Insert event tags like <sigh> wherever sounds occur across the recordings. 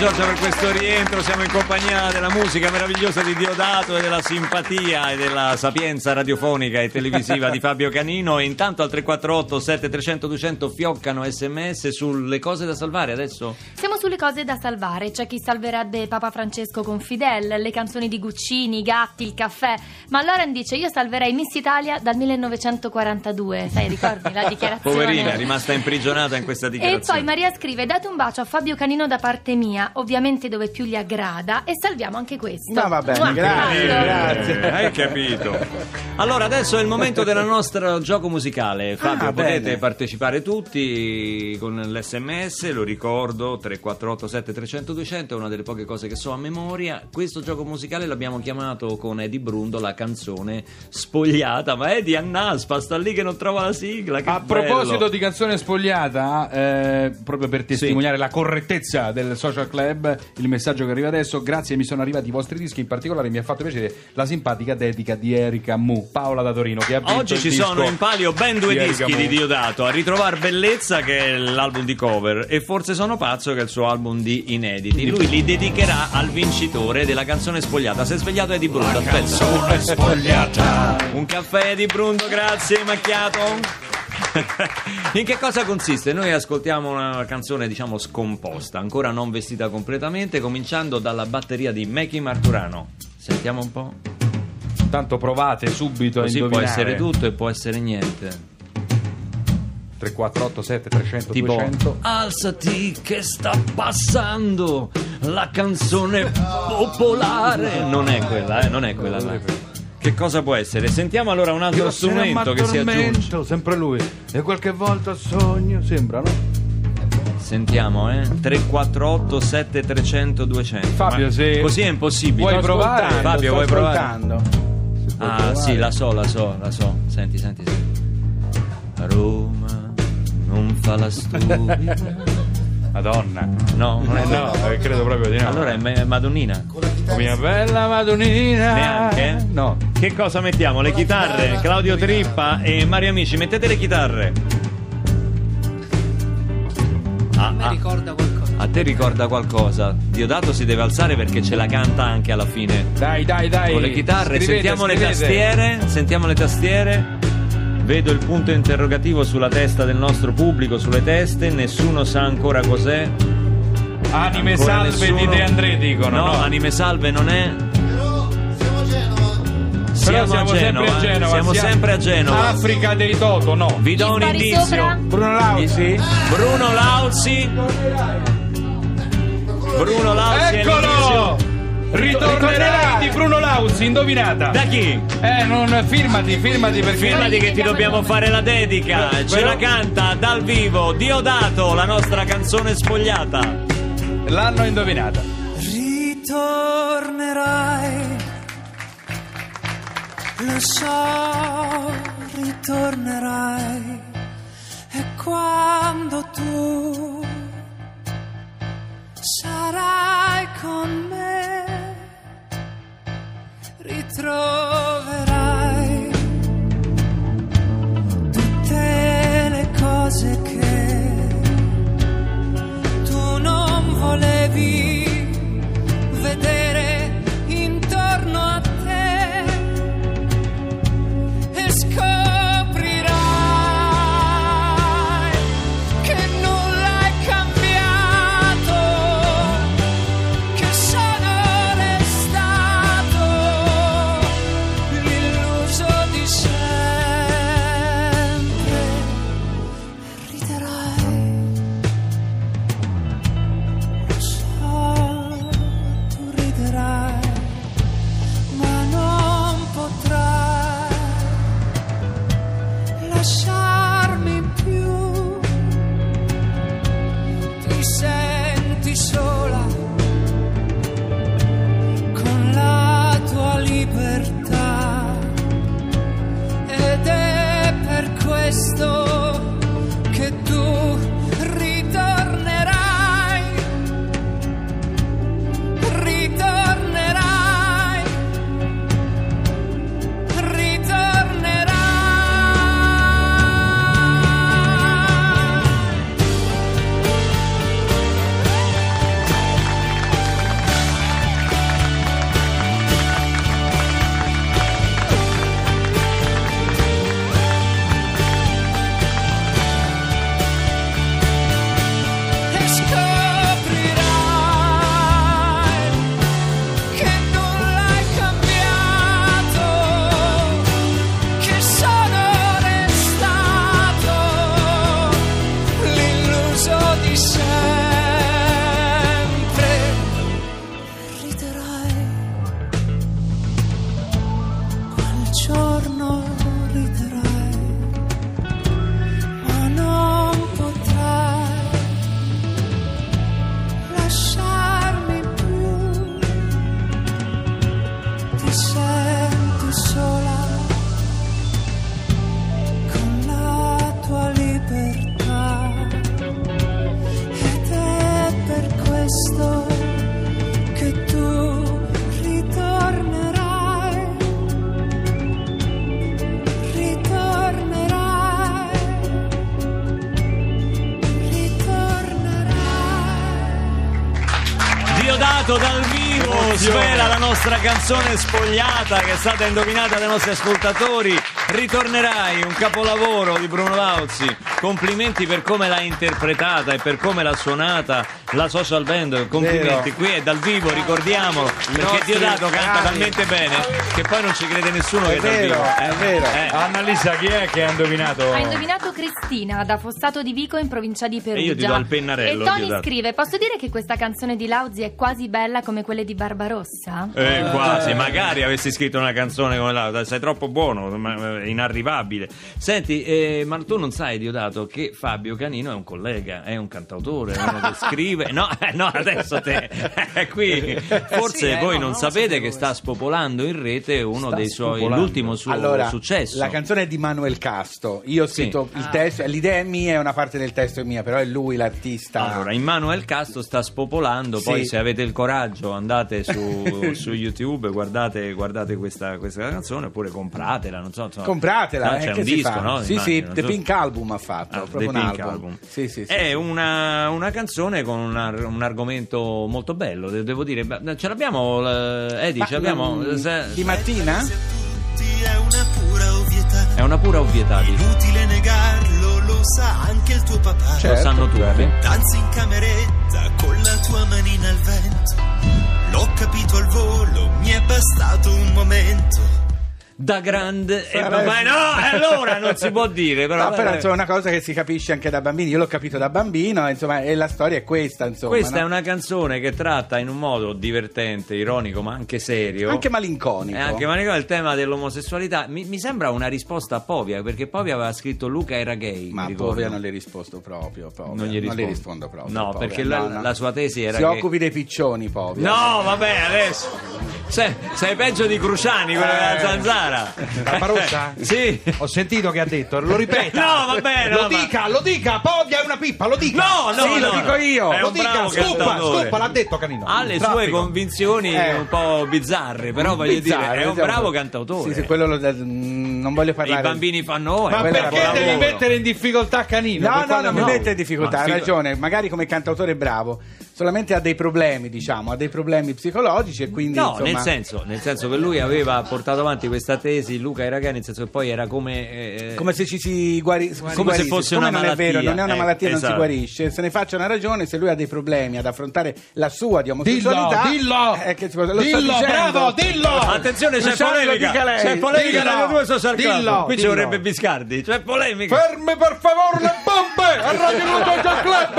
Giorgia per questo rientro, siamo in compagnia della musica meravigliosa di Diodato e della simpatia e della sapienza radiofonica e televisiva di Fabio Canino e intanto al 348 7300 200 fioccano sms sulle cose da salvare adesso. Siamo sulle cose da salvare, c'è chi salverebbe Papa Francesco con Fidel, le canzoni di Guccini, i gatti, il caffè, ma Lauren dice io salverei Miss Italia dal 1942, sai ricordi la <laughs> dichiarazione? Poverina, è rimasta imprigionata in questa E dichiarazione. poi Maria scrive: Date un bacio a Fabio Canino da parte mia, ovviamente dove più gli aggrada, e salviamo anche questo. Ma va bene, grazie, grazie. Hai capito. Allora, adesso è il momento del nostro gioco musicale. Fabio, Ah, potete bene. partecipare tutti con l'SMS, lo ricordo, 3487 300 200, è una delle poche cose che so a memoria. Questo gioco musicale l'abbiamo chiamato con Eddie Brundo la canzone Spogliata, ma Eddie annaspa, sta lì che non trova la sigla. Che A bello. proposito di canzone spogliata, eh, proprio per testimoniare la correttezza del social club, il messaggio che arriva adesso, grazie mi sono arrivati i vostri dischi, in particolare mi ha fatto piacere la simpatica dedica di Erika Mu, Paola da Torino, che ha vinto Oggi il ci disco sono in palio ben due di dischi di. Diodato, a ritrovare Bellezza che è l'album di cover e Forse sono pazzo che è il suo album di inediti. Lui li dedicherà al vincitore della canzone spogliata. Si è svegliato Eddie Brundo, aspetta. Un caffè di Brundo, grazie, macchiato. <laughs> In che cosa consiste? Noi ascoltiamo una canzone, diciamo, scomposta, ancora non vestita completamente, cominciando dalla batteria di Mackie Marturano. Sentiamo un po'. Tanto provate subito Così a può indovinare. essere tutto e può essere niente. 3487 300 Tipo 200 Alzati che sta passando la canzone popolare Non è quella, eh, non è quella là. Che cosa può essere? Sentiamo allora un altro Io strumento che si aggiunge sempre lui e qualche volta sogno sembra no? Sentiamo eh 348 7300 200 Fabio, Ma se Così è impossibile vuoi provare Fabio vuoi provare? ascoltando. Ah provare. sì la so la so la so Senti senti senti Roma non fa la <laughs> stupida Madonna No, non è no, eh, credo proprio di no Allora è Ma- Madonnina mia bella Madonnina Neanche? no Che cosa mettiamo? Le chitarre? Claudio Trippa e Mario Amici, mettete le chitarre. Ah, mi ah, ricorda qualcosa. a te ricorda qualcosa. Diodato si deve alzare perché ce la canta anche alla fine. dai dai dai Con le chitarre, Scrivete, sentiamo le scrivete. tastiere. Sentiamo le tastiere. Vedo il punto interrogativo sulla testa del nostro pubblico, sulle teste. Nessuno sa ancora cos'è. anime Ancora salve nessuno. di De André dicono No, no, anime salve non è. Però Siamo, a Genova. sempre a Genova Siamo siamo- sempre a Genova. Africa dei Toto no Vi do un indizio. sopra? Bruno Lausi Bruno Lausi. Bruno l'indizio. Ritornerai di Bruno Lausi indovinata Da chi? eh non firmati firmati perché Firmati che ti dobbiamo fare la dedica. Ce Però- la canta dal vivo Diodato, la nostra canzone spogliata. l'hanno indovinata Ritornerai, lo so, ritornerai. E quando tu sarai con me, dentro canzone spogliata che è stata indovinata dai nostri ascoltatori. Ritornerai, un capolavoro di Bruno Lauzi. Complimenti per come l'ha interpretata e per come l'ha suonata la social band. Complimenti, Vero. qui è dal vivo, ricordiamolo. Perché Diodato canta talmente bene che poi non ci crede nessuno È che è dal vero, vivo. è vero. Eh. Annalisa, chi è che ha indovinato? Ha indovinato Cristina da Fossato di Vico in provincia di Perugia. E io ti do il pennarello, E Tony Diodato. scrive: Posso dire che questa canzone di Lauzi è quasi bella come quelle di Barbarossa? Eh, quasi, magari avessi scritto una canzone come la sei troppo buono, eh, inarrivabile. Senti, eh, ma tu non sai, Diodato, che Fabio Canino è un collega, è un cantautore, è uno che <laughs> scrive. No, eh, no, adesso te eh, qui. Forse Sì, eh, voi no, non no, sapete che sta spopolando in rete uno Sta dei suoi, l'ultimo suo allora, successo. la canzone è di Manuel Casto. Io ho Sì. scritto il testo, l'idea è mia una parte del testo è mia, però è lui l'artista. Allora, Immanuel Casto sta spopolando, poi Sì. se avete il coraggio andate su, <laughs> su YouTube, guardate, guardate questa, questa canzone oppure compratela, non so. insomma. Compratela, No, eh, c'è un disco, fa? no? Sì, sì, Immagino, The giusto? Pink Album ha fatto, Ah, proprio The un Pink album. Album. Sì, sì, sì, È sì. una, una canzone con un, ar- un argomento molto bello, de- devo dire. Ce l'abbiamo, eh, Eddie, Ma, ce l'abbiamo. se- di mattina? è una pura ovvietà. È una pura ovvietà. Inutile negarlo, lo sa anche il tuo papà. Lo Certo, sanno tutti. Danzi in cameretta con la tua manina al vento. L'ho capito al volo, bastato un momento. Da grande e Sarebbe- ma no, <laughs> allora non si può dire, però. No, però eh, insomma, è una cosa che si capisce anche da bambini. Io l'ho capito da bambino, insomma, e la storia è questa, insomma. Questa no? è una canzone che tratta in un modo divertente, ironico, ma anche serio. Anche malinconico. E anche Manico il tema dell'omosessualità. Mi, mi sembra una risposta a Povia, perché Povia aveva scritto Luca era gay. Ma. Povia non le rispondo proprio. Povia. Non gli le rispondo. rispondo proprio. No, Povia. perché la- la sua tesi era Si che- occupi dei piccioni, Povia. No, vabbè, adesso. Sei, sei peggio di Cruciani, quello della Eh. Zanzara. Barbarossa? <laughs> sì. Ho sentito che ha detto, lo ripeta. <laughs> No, vabbè, no, Lo ma- dica, lo dica, Povia è una pippa, lo dica. No, no, Sì, lo no. dico io. È Lo un dica, bravo scopa, cantautore. scopa, l'ha detto Canino. Ha le Traffico. sue convinzioni Eh. un po' bizzarre, però voglio Bizzarro, dire, è un esatto. bravo cantautore. Sì, sì, quello lo- mm, non voglio parlare. I bambini fanno noi. Ma perché devi lavoro. mettere in difficoltà Canino? No, no, non mi mette in difficoltà, Ma ha sì. ragione. Magari come cantautore è bravo, solamente ha dei problemi, diciamo, ha dei problemi psicologici e quindi No, insomma, nel senso, nel senso che lui aveva portato avanti questa tesi, Luca era gay, nel senso che poi era come... eh, come se ci si guari- si Come guarisce. se fosse Siccome una non è vero, malattia. non è una Eh, malattia, non esatto. si guarisce. Se ne faccia una ragione, se lui ha dei problemi ad affrontare la sua di omosessualità, Dillo, dillo, eh, che, lo dillo, bravo, dillo. Attenzione, c'è Luciano, polemica. C'è polemica Dillo. nelle due social club. Dillo. Qui ci Dillo. vorrebbe Biscardi. C'è polemica. Fermi per favore le bombe a Radio Social Club.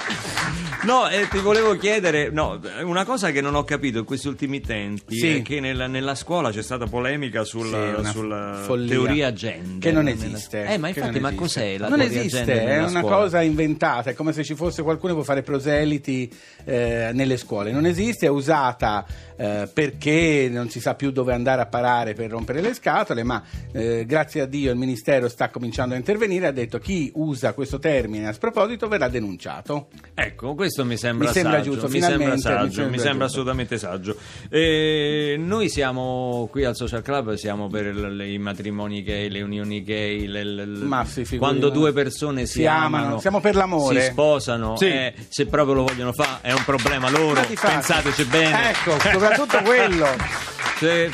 No, eh, ti volevo chiedere, no, una cosa che non ho capito in questi ultimi tempi Sì. è che nella, nella scuola c'è stata polemica sul- Sì, sulla teoria gender. Che non esiste. Eh, ma infatti, non ma esiste. cos'è la Non teoria esiste, gender è nella una scuola? cosa inventata, è come se ci fosse qualcuno che può fare proseliti eh, nelle scuole. Non esiste, è usata eh, perché non si sa più dove andare a parare per rompere le scatole, ma eh, grazie a Dio il Ministero sta cominciando a intervenire ha detto chi usa questo termine a sproposito verrà denunciato. Ecco, questo mi sembra, Mi sembra saggio, giusto, mi sembra mi saggio, mi sembra sembra giusto. assolutamente saggio. Eh, noi siamo qui al Social Club, siamo per il- i matrimoni gay, le unioni gay, le- le- le- Ma sì, quando due persone si, Si amano, siamo per l'amore. si sposano, Sì. eh, se proprio lo vogliono fare è un problema loro, pensateci bene. Ecco, soprattutto quello. <laughs> Cioè,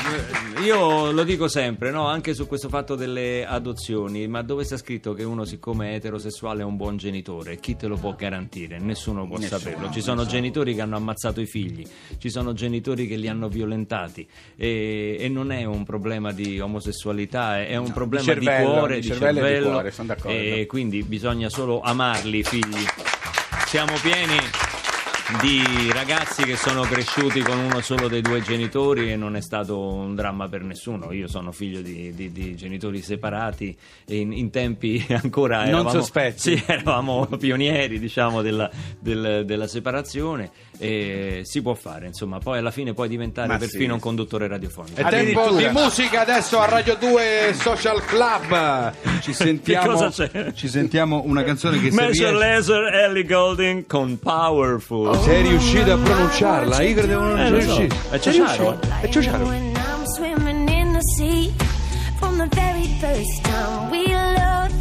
io lo dico sempre, no? anche su questo fatto delle adozioni, ma dove sta scritto che uno siccome è eterosessuale è un buon genitore? Chi te lo può garantire? Nessuno può saperlo. Ci sono genitori che hanno ammazzato i figli, ci sono genitori che li hanno violentati e, e non è un problema di omosessualità, è un problema di, cervello, cuore, di di cervello e di cervello cuore, sono d'accordo. e quindi bisogna solo amarli i figli. Siamo pieni di ragazzi che sono cresciuti con uno solo dei due genitori e non è stato un dramma per nessuno. Io sono figlio di, di- di genitori separati e in, in tempi <laughs> ancora Non eravamo. Sì, eravamo pionieri diciamo, della, del- della separazione e si può fare, insomma, poi alla fine puoi diventare Ma perfino sì. un conduttore radiofonico. È tempo di musica adesso a Radio 2 Social Club. Ci <laughs> sentiamo, ci sentiamo una canzone che se, Major riesci- Laser Ellie Golding con Powerful. Sei riuscito a pronunciarla. Io credevo non Eh, sei so. È Sei Ciociaro. È Ciociaro. When I'm swimming in the sea, from the very first time we loved,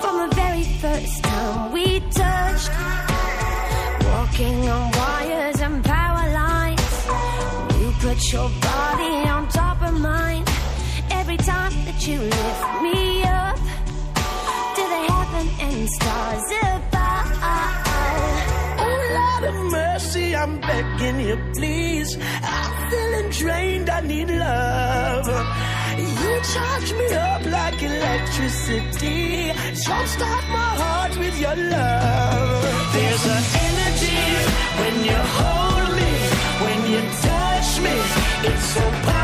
from the very first time we touched, walking on wires and power lines. You put your body on top of mine. Every time that you lift me up to the heaven and stars above. Lord of mercy, I'm begging you, please. I'm feeling drained, I need love. You charge me up like electricity. Jumpstart my heart with your love. There's an energy when you hold me, when you touch me. It's so powerful.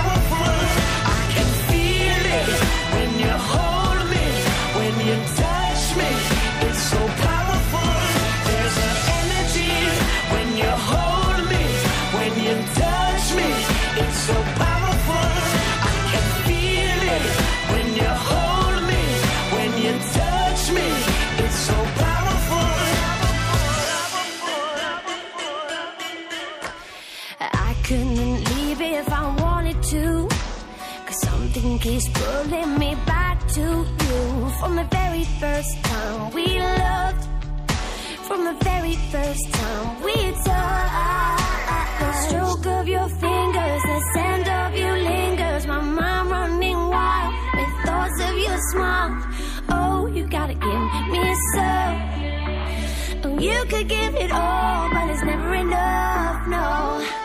Something keeps pulling me back to you. From the very first time we loved. From the very first time we touched. The stroke of your fingers, the scent of you lingers. My mind running wild with thoughts of your smile. Oh, you gotta give me some. You could give it all, but it's never enough, no.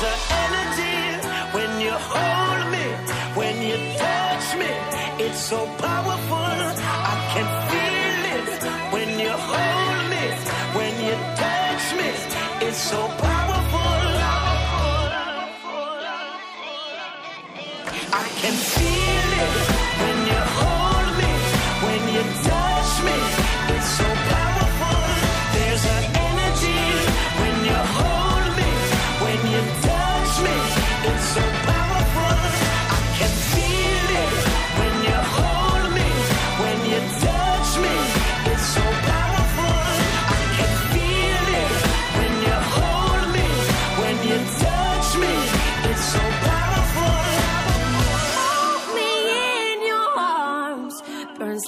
When you hold me, when you touch me. It's so powerful. I can feel it when you hold me, when you touch me. It's so powerful. I can feel it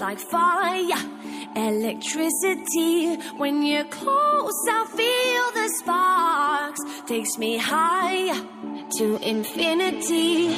like fire, electricity. When you're close, I feel the sparks, takes me high to infinity.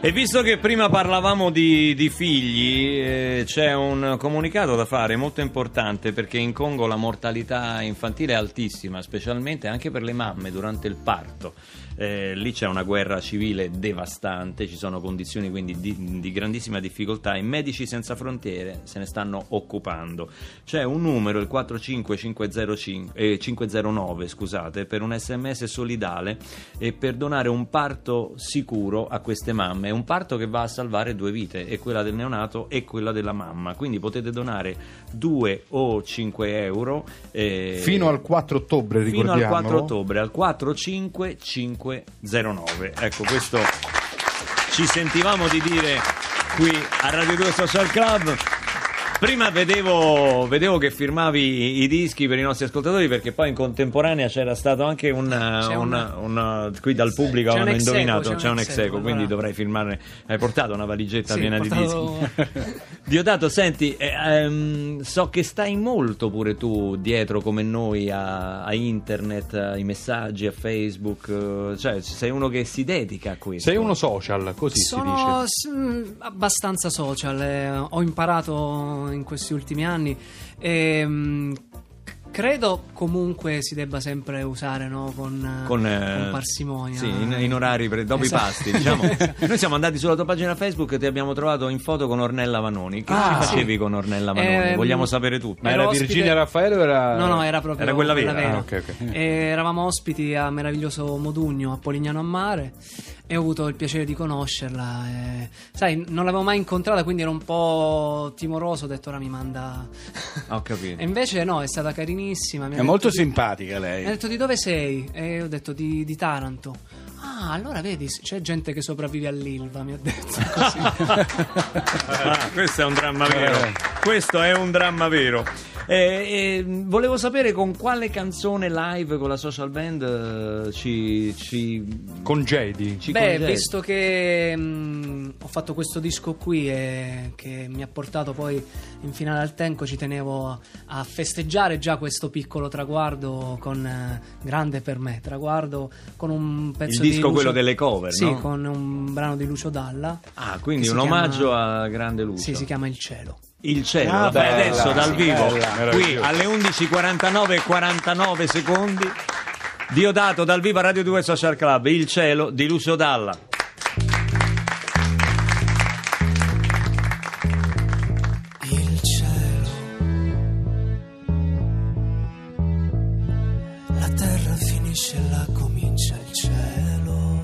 E visto che prima parlavamo di, di figli, eh, c'è un comunicato da fare molto importante perché in Congo la mortalità infantile è altissima, specialmente anche per le mamme durante il parto. Eh, lì c'è una guerra civile devastante, ci sono condizioni quindi di, di grandissima difficoltà e Medici Senza Frontiere se ne stanno occupando. C'è un numero, il 45505, eh, 509, scusate, per un sms solidale e per donare un parto sicuro a queste mamme. È un parto che va a salvare due vite, e quella del neonato e quella della mamma. Quindi potete donare 2 o 5 euro. eh, Fino al 4 ottobre, fino al ricordiamolo. 4 ottobre al 45509 ecco questo ci sentivamo di dire qui a Radio 2 Social Club Prima vedevo, vedevo che firmavi i, dischi per i nostri ascoltatori perché poi in contemporanea c'era stato anche un, C'è un- un- un- qui dal pubblico eco, indovinato c'è un c'è un ex eco quindi allora. dovrai firmarne hai portato una valigetta Sì, piena ho di portato- dischi <laughs> Diodato, senti, eh, ehm, so che stai molto pure tu dietro come noi a, a internet, ai messaggi, a Facebook, eh, cioè sei uno che si dedica a questo. Sei uno social, così Sono si dice. s- mh, abbastanza social, eh, ho imparato in questi ultimi anni e c- credo comunque si debba sempre usare no, con, eh, Con, eh, con parsimonia. Sì, in, in orari pre- dopo Esatto. i pasti, diciamo. <laughs> Noi siamo andati sulla tua pagina Facebook e ti abbiamo trovato in foto con Ornella Vanoni. Che Ah, ci facevi sì. con Ornella Vanoni? Ehm, Vogliamo sapere tutto. Ma era ospite- Virginia Raffaele o era... No, no, era proprio Era quella vera? Ah, ok, ok. E eravamo ospiti a meraviglioso Modugno, a Polignano a Mare, e ho avuto il piacere di conoscerla. e, sai, non l'avevo mai incontrata, quindi ero un po' timoroso. Ho detto, ora mi manda. Ah, ho capito. <laughs> e invece, no, è stata carinissima. È molto di- simpatica Mi ha lei. detto di dove sei? E ho detto di, di Taranto. Ah, allora vedi, c'è gente che sopravvive all'Ilva, mi ha detto <laughs> così. Ah, questo è un dramma vero. Eh. Questo è un dramma vero. Eh, eh, volevo sapere con quale canzone live con la social band eh, ci, ci, Congedi. ci Beh, congedi. visto che mh, ho fatto questo disco qui e che mi ha portato poi in finale al Tenco, ci tenevo a, a festeggiare già questo piccolo traguardo con eh, grande per me, traguardo con un pezzo Il di disco, Lucio- quello delle cover, Sì, no? con un brano di Lucio Dalla. Ah, quindi un si omaggio chiama- a Grande Lucio. Sì, si chiama Il cielo. Il cielo, Ah, fai bella, adesso dal sì, vivo, bella. qui alle 11.49 e 49 secondi. Diodato dal vivo a Radio 2 Social Club, Il cielo di Lucio Dalla. il cielo. La terra finisce e là comincia il cielo.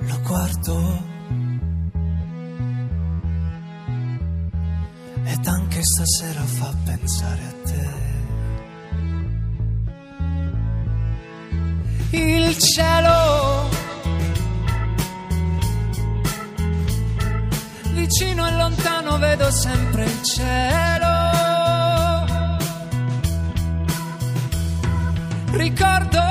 Lo guardo ed anche stasera fa pensare a te. Il cielo vicino e lontano vedo sempre il cielo. Ricordo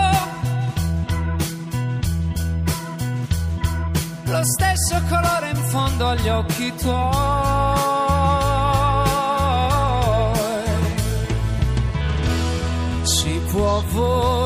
lo stesso colore in fondo agli occhi tuoi. Si può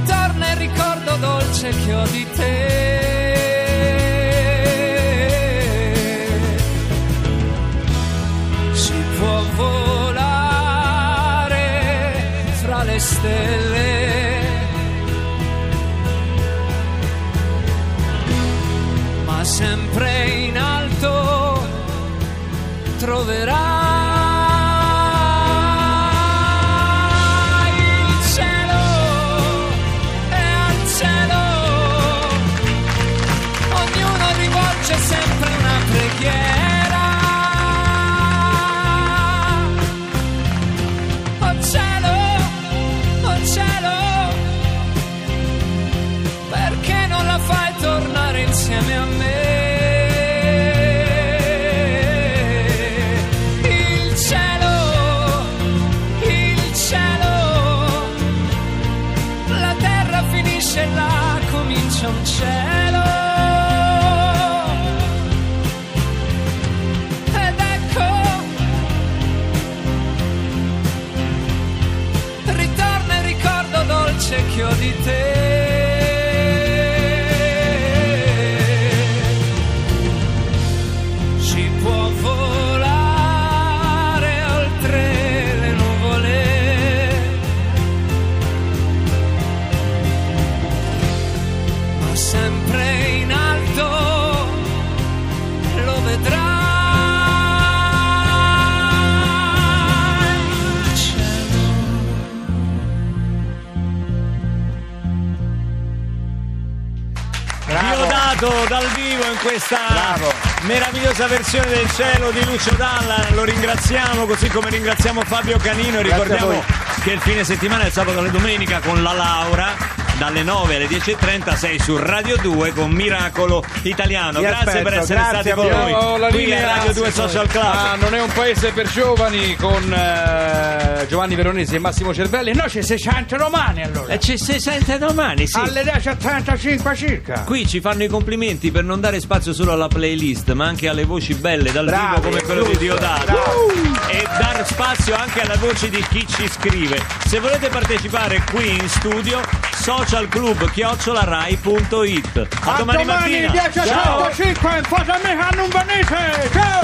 ritorna il ricordo dolce che ho di te. Si può volare fra le stelle. Ma sempre in alto troverai cielo. Ed ecco, ritorna il ricordo dolce che ho di te. Questa meravigliosa versione del cielo di Lucio Dalla. Lo ringraziamo, così come ringraziamo Fabio Canino. E ricordiamo che il fine settimana, il sabato e la domenica, con la Laura. Dalle 9 alle 10.30 sei su Radio 2 con Miracolo Italiano. Vi Grazie aspetto, per essere grazie stati con noi. Qui linea. Radio 2 Social Club. Ah, non è un paese per giovani con eh, Giovanni Veronesi e Massimo Cervelli. No, c'è 600 romani allora. E ci si sente domani, sì. Alle 10.35 circa. Qui ci fanno i complimenti per non dare spazio solo alla playlist, ma anche alle voci belle dal Bravi, vivo come quello di Diodato. bravi. E dar spazio anche alle voci di chi ci scrive. Se volete partecipare qui in studio, socialclub-rai.it. A, domani, mattina. Ciao. 10.35 in foto a me non venite. Ciao!